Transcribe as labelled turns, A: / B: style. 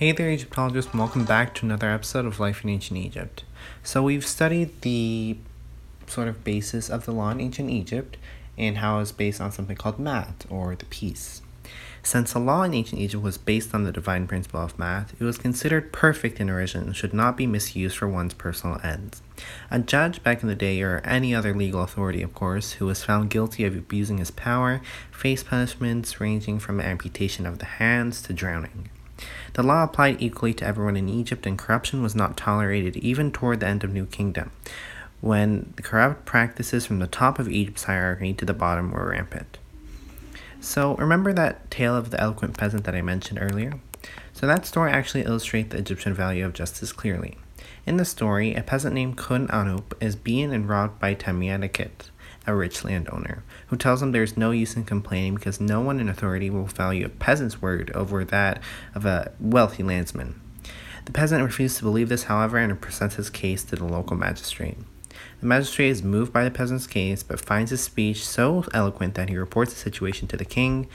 A: Hey there, Egyptologists, welcome back to another episode of Life in Ancient Egypt. So, we've studied the sort of basis of the law in ancient Egypt and how it's based on something called Ma'at, or the piece. Since the law in ancient Egypt was based on the divine principle of Ma'at, it was considered perfect in origin and should not be misused for one's personal ends. A judge back in the day, or any other legal authority, of course, who was found guilty of abusing his power, faced punishments ranging from amputation of the hands to drowning. The law applied equally to everyone in Egypt, and corruption was not tolerated even toward the end of New Kingdom, when the corrupt practices from the top of Egypt's hierarchy to the bottom were rampant. So, remember that tale of the eloquent peasant that I mentioned earlier? So, that story actually illustrates the Egyptian value of justice clearly. In the story, a peasant named Khun-Anup is beaten and robbed by Tamianikit, a rich landowner, who tells him there's no use in complaining because no one in authority will value a peasant's word over that of a wealthy landsman. The peasant refuses to believe this, however, and presents his case to the local magistrate. The magistrate is moved by the peasant's case, but finds his speech so eloquent that he reports the situation to the king,